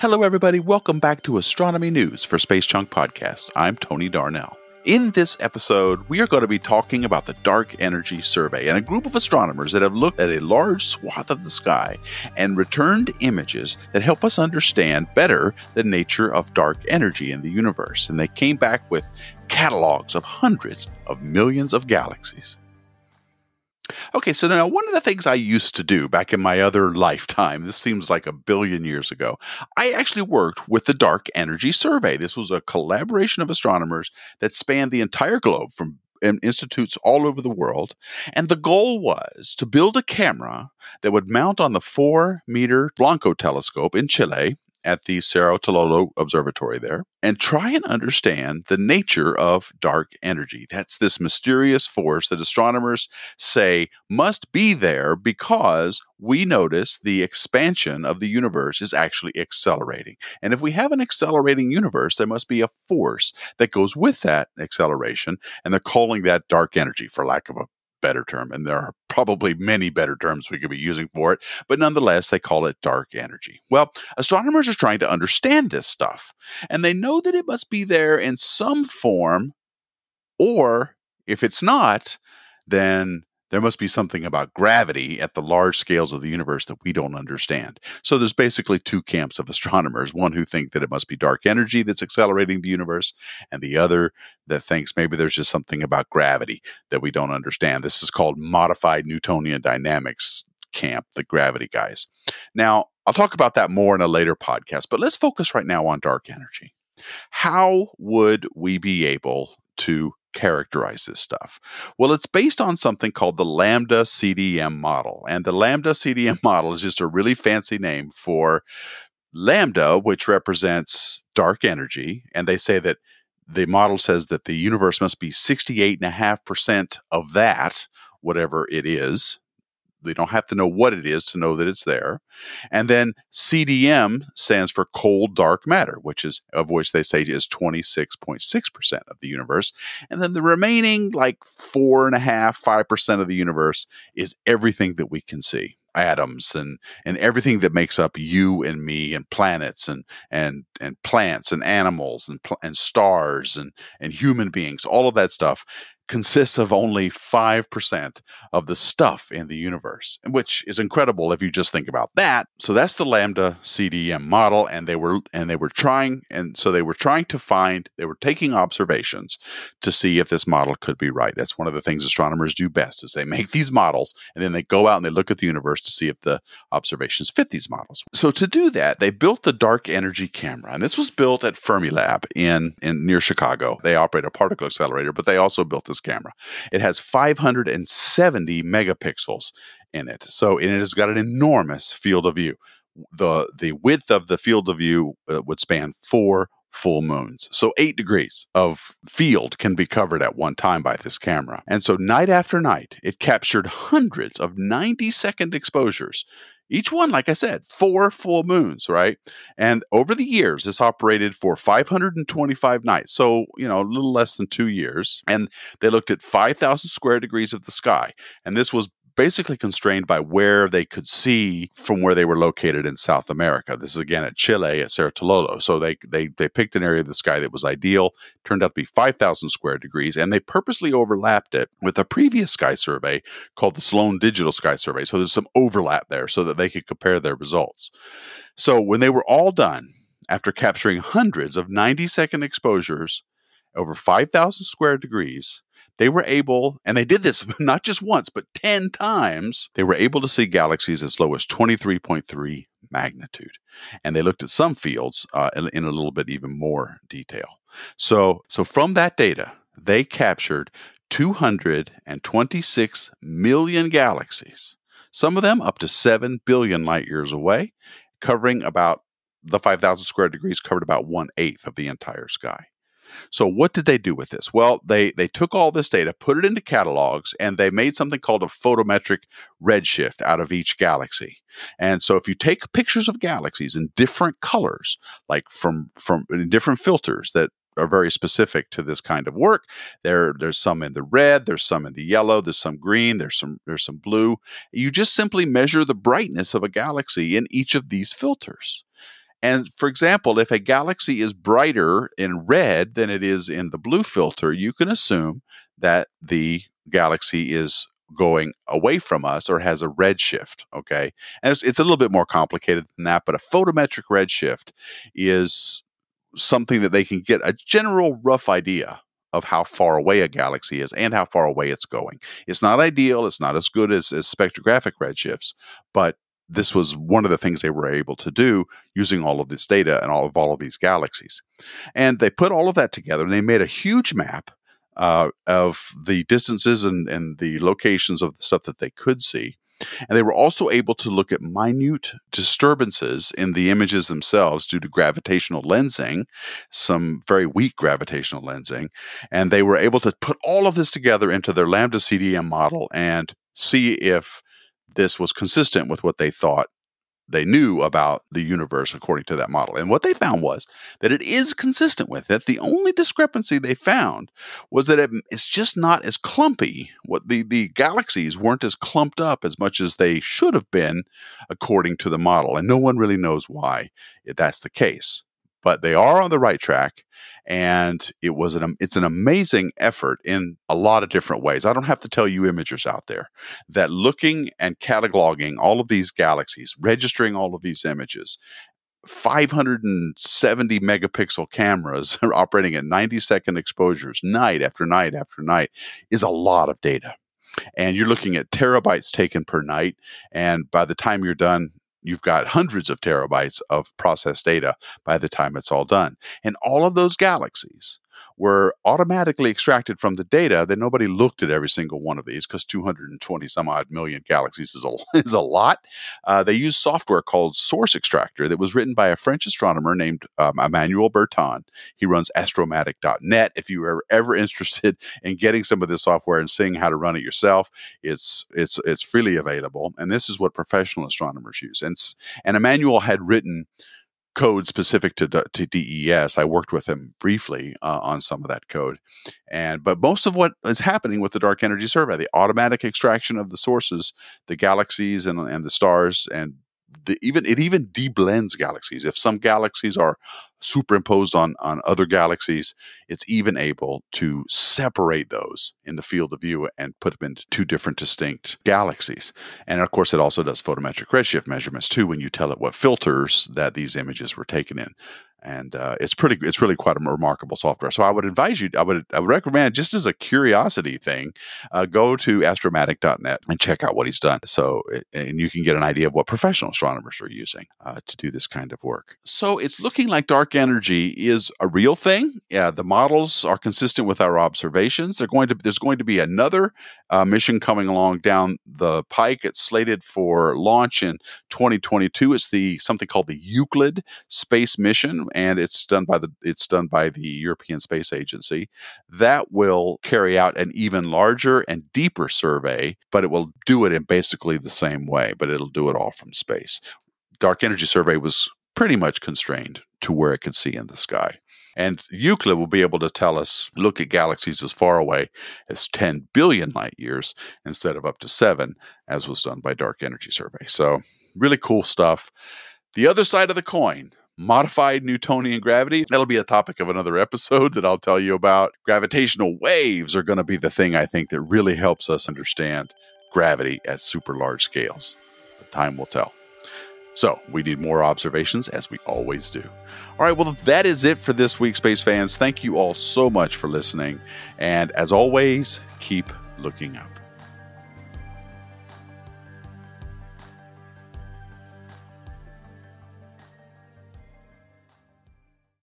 Hello, everybody. Welcome back to Astronomy News for Space Junk Podcast. I'm Tony Darnell. In this episode, we are going to be talking about the Dark Energy Survey and a group of astronomers that have looked at a large swath of the sky and returned images that help us understand better the nature of dark energy in the universe. And they came back with catalogs of hundreds of millions of galaxies. Okay, so now one of the things I used to do back in my other lifetime, this seems like a billion years ago, I actually worked with the Dark Energy Survey. This was a collaboration of astronomers that spanned the entire globe from institutes all over the world. And the goal was to build a camera that would mount on the four meter Blanco telescope in Chile at the Cerro Tololo Observatory there and try and understand the nature of dark energy. That's this mysterious force that astronomers say must be there because we notice the expansion of the universe is actually accelerating. And if we have an accelerating universe, there must be a force that goes with that acceleration. And they're calling that dark energy, for lack of a better term, and there are probably many better terms we could be using for it, but nonetheless, they call it dark energy. Well, astronomers are trying to understand this stuff, and they know that it must be there in some form, or if it's not, then there must be something about gravity at the large scales of the universe that we don't understand. So there's basically two camps of astronomers one who think that it must be dark energy that's accelerating the universe, and the other that thinks maybe there's just something about gravity that we don't understand. This is called modified Newtonian dynamics camp, the gravity guys. Now, I'll talk about that more in a later podcast, but let's focus right now on dark energy. How would we be able to characterize this stuff? Well, it's based on something called the Lambda CDM model. And the Lambda CDM model is just a really fancy name for lambda, which represents dark energy. And they say that the model says that the universe must be 68.5% of that, whatever it is. They don't have to know what it is to know that it's there. And then CDM stands for cold dark matter, which is of which they say is 26.6% of the universe. And then the remaining like four and a half, five percent of the universe is everything that we can see atoms and and everything that makes up you and me and planets and and and plants and animals and and stars and and human beings all of that stuff consists of only 5% of the stuff in the universe, which is incredible if you just think about that. So that's the lambda CDM model and they were and they were trying and so they were trying to find they were taking observations to see if this model could be right. That's one of the things astronomers do best is they make these models and then they go out and they look at the universe to see if the observations fit these models. So to do that, they built the dark energy camera and this was built at Fermilab in in near Chicago. They operate a particle accelerator, but they also built this camera. It has 570 megapixels in it. So and it has got an enormous field of view. The the width of the field of view uh, would span 4 full moons. So 8 degrees of field can be covered at one time by this camera. And so night after night, it captured hundreds of 90 second exposures each one, like I said, four full moons, right? And over the years, this operated for 525 nights. So, you know, a little less than two years. And they looked at 5,000 square degrees of the sky. And this was basically constrained by where they could see from where they were located in South America. This is again at Chile at Cerro Tololo. So they they they picked an area of the sky that was ideal. Turned out to be 5,000 square degrees, and they purposely overlapped it with a previous sky survey called the Sloan Digital Sky Survey. So there's some overlap there, so that they could compare their results. So when they were all done, after capturing hundreds of 90 second exposures over 5,000 square degrees, they were able, and they did this not just once, but 10 times, they were able to see galaxies as low as 23.3 magnitude. And they looked at some fields uh, in a little bit even more detail. So, so from that data, they captured 226 million galaxies, some of them up to 7 billion light years away, covering about the 5,000 square degrees, covered about one eighth of the entire sky. So what did they do with this? Well, they they took all this data, put it into catalogs, and they made something called a photometric redshift out of each galaxy. And so if you take pictures of galaxies in different colors, like from from different filters that are very specific to this kind of work. There, there's some in the red, there's some in the yellow, there's some green, there's some there's some blue. You just simply measure the brightness of a galaxy in each of these filters. And for example, if a galaxy is brighter in red than it is in the blue filter, you can assume that the galaxy is going away from us or has a redshift. Okay. And it's, it's a little bit more complicated than that, but a photometric redshift is something that they can get a general rough idea of how far away a galaxy is and how far away it's going. It's not ideal, it's not as good as, as spectrographic redshifts, but this was one of the things they were able to do using all of this data and all of all of these galaxies. And they put all of that together and they made a huge map uh, of the distances and, and the locations of the stuff that they could see. And they were also able to look at minute disturbances in the images themselves due to gravitational lensing, some very weak gravitational lensing. And they were able to put all of this together into their Lambda CDM model and see if this was consistent with what they thought they knew about the universe according to that model. And what they found was that it is consistent with it. The only discrepancy they found was that it, it's just not as clumpy. What the, the galaxies weren't as clumped up as much as they should have been according to the model. And no one really knows why that's the case but they are on the right track and it was an it's an amazing effort in a lot of different ways. I don't have to tell you imagers out there that looking and cataloging all of these galaxies registering all of these images 570 megapixel cameras operating at 90 second exposures night after night after night is a lot of data and you're looking at terabytes taken per night and by the time you're done you've got hundreds of terabytes of processed data by the time it's all done. And all of those galaxies were automatically extracted from the data, then nobody looked at every single one of these because 220 some odd million galaxies is a, is a lot. Uh, they used software called Source Extractor that was written by a French astronomer named um, Emmanuel Bertin. He runs astromatic.net. If you are ever interested in getting some of this software and seeing how to run it yourself, it's it's it's freely available. And this is what professional astronomers use. And and Emmanuel had written code specific to to DES. I worked with him briefly uh, on some of that code, and but most of what is happening with the Dark Energy Survey, the automatic extraction of the sources, the galaxies and and the stars, and the, even it even deblends galaxies. If some galaxies are superimposed on on other galaxies, it's even able to separate those in the field of view and put them into two different distinct galaxies. And of course, it also does photometric redshift measurements too when you tell it what filters that these images were taken in and uh, it's pretty it's really quite a remarkable software. So i would advise you i would i would recommend just as a curiosity thing uh, go to astromatic.net and check out what he's done. So and you can get an idea of what professional astronomers are using uh, to do this kind of work. So it's looking like dark energy is a real thing. Yeah the models are consistent with our observations. They're going to there's going to be another uh, mission coming along down the pike. It's slated for launch in 2022 it's the something called the euclid space mission and it's done by the it's done by the European Space Agency. That will carry out an even larger and deeper survey, but it will do it in basically the same way, but it'll do it all from space. Dark Energy Survey was pretty much constrained to where it could see in the sky. And Euclid will be able to tell us, look at galaxies as far away as 10 billion light years instead of up to seven, as was done by Dark Energy Survey. So, really cool stuff. The other side of the coin modified Newtonian gravity. That'll be a topic of another episode that I'll tell you about. Gravitational waves are going to be the thing I think that really helps us understand gravity at super large scales. But time will tell. So we need more observations, as we always do. All right, well, that is it for this week, Space fans. Thank you all so much for listening. And as always, keep looking up.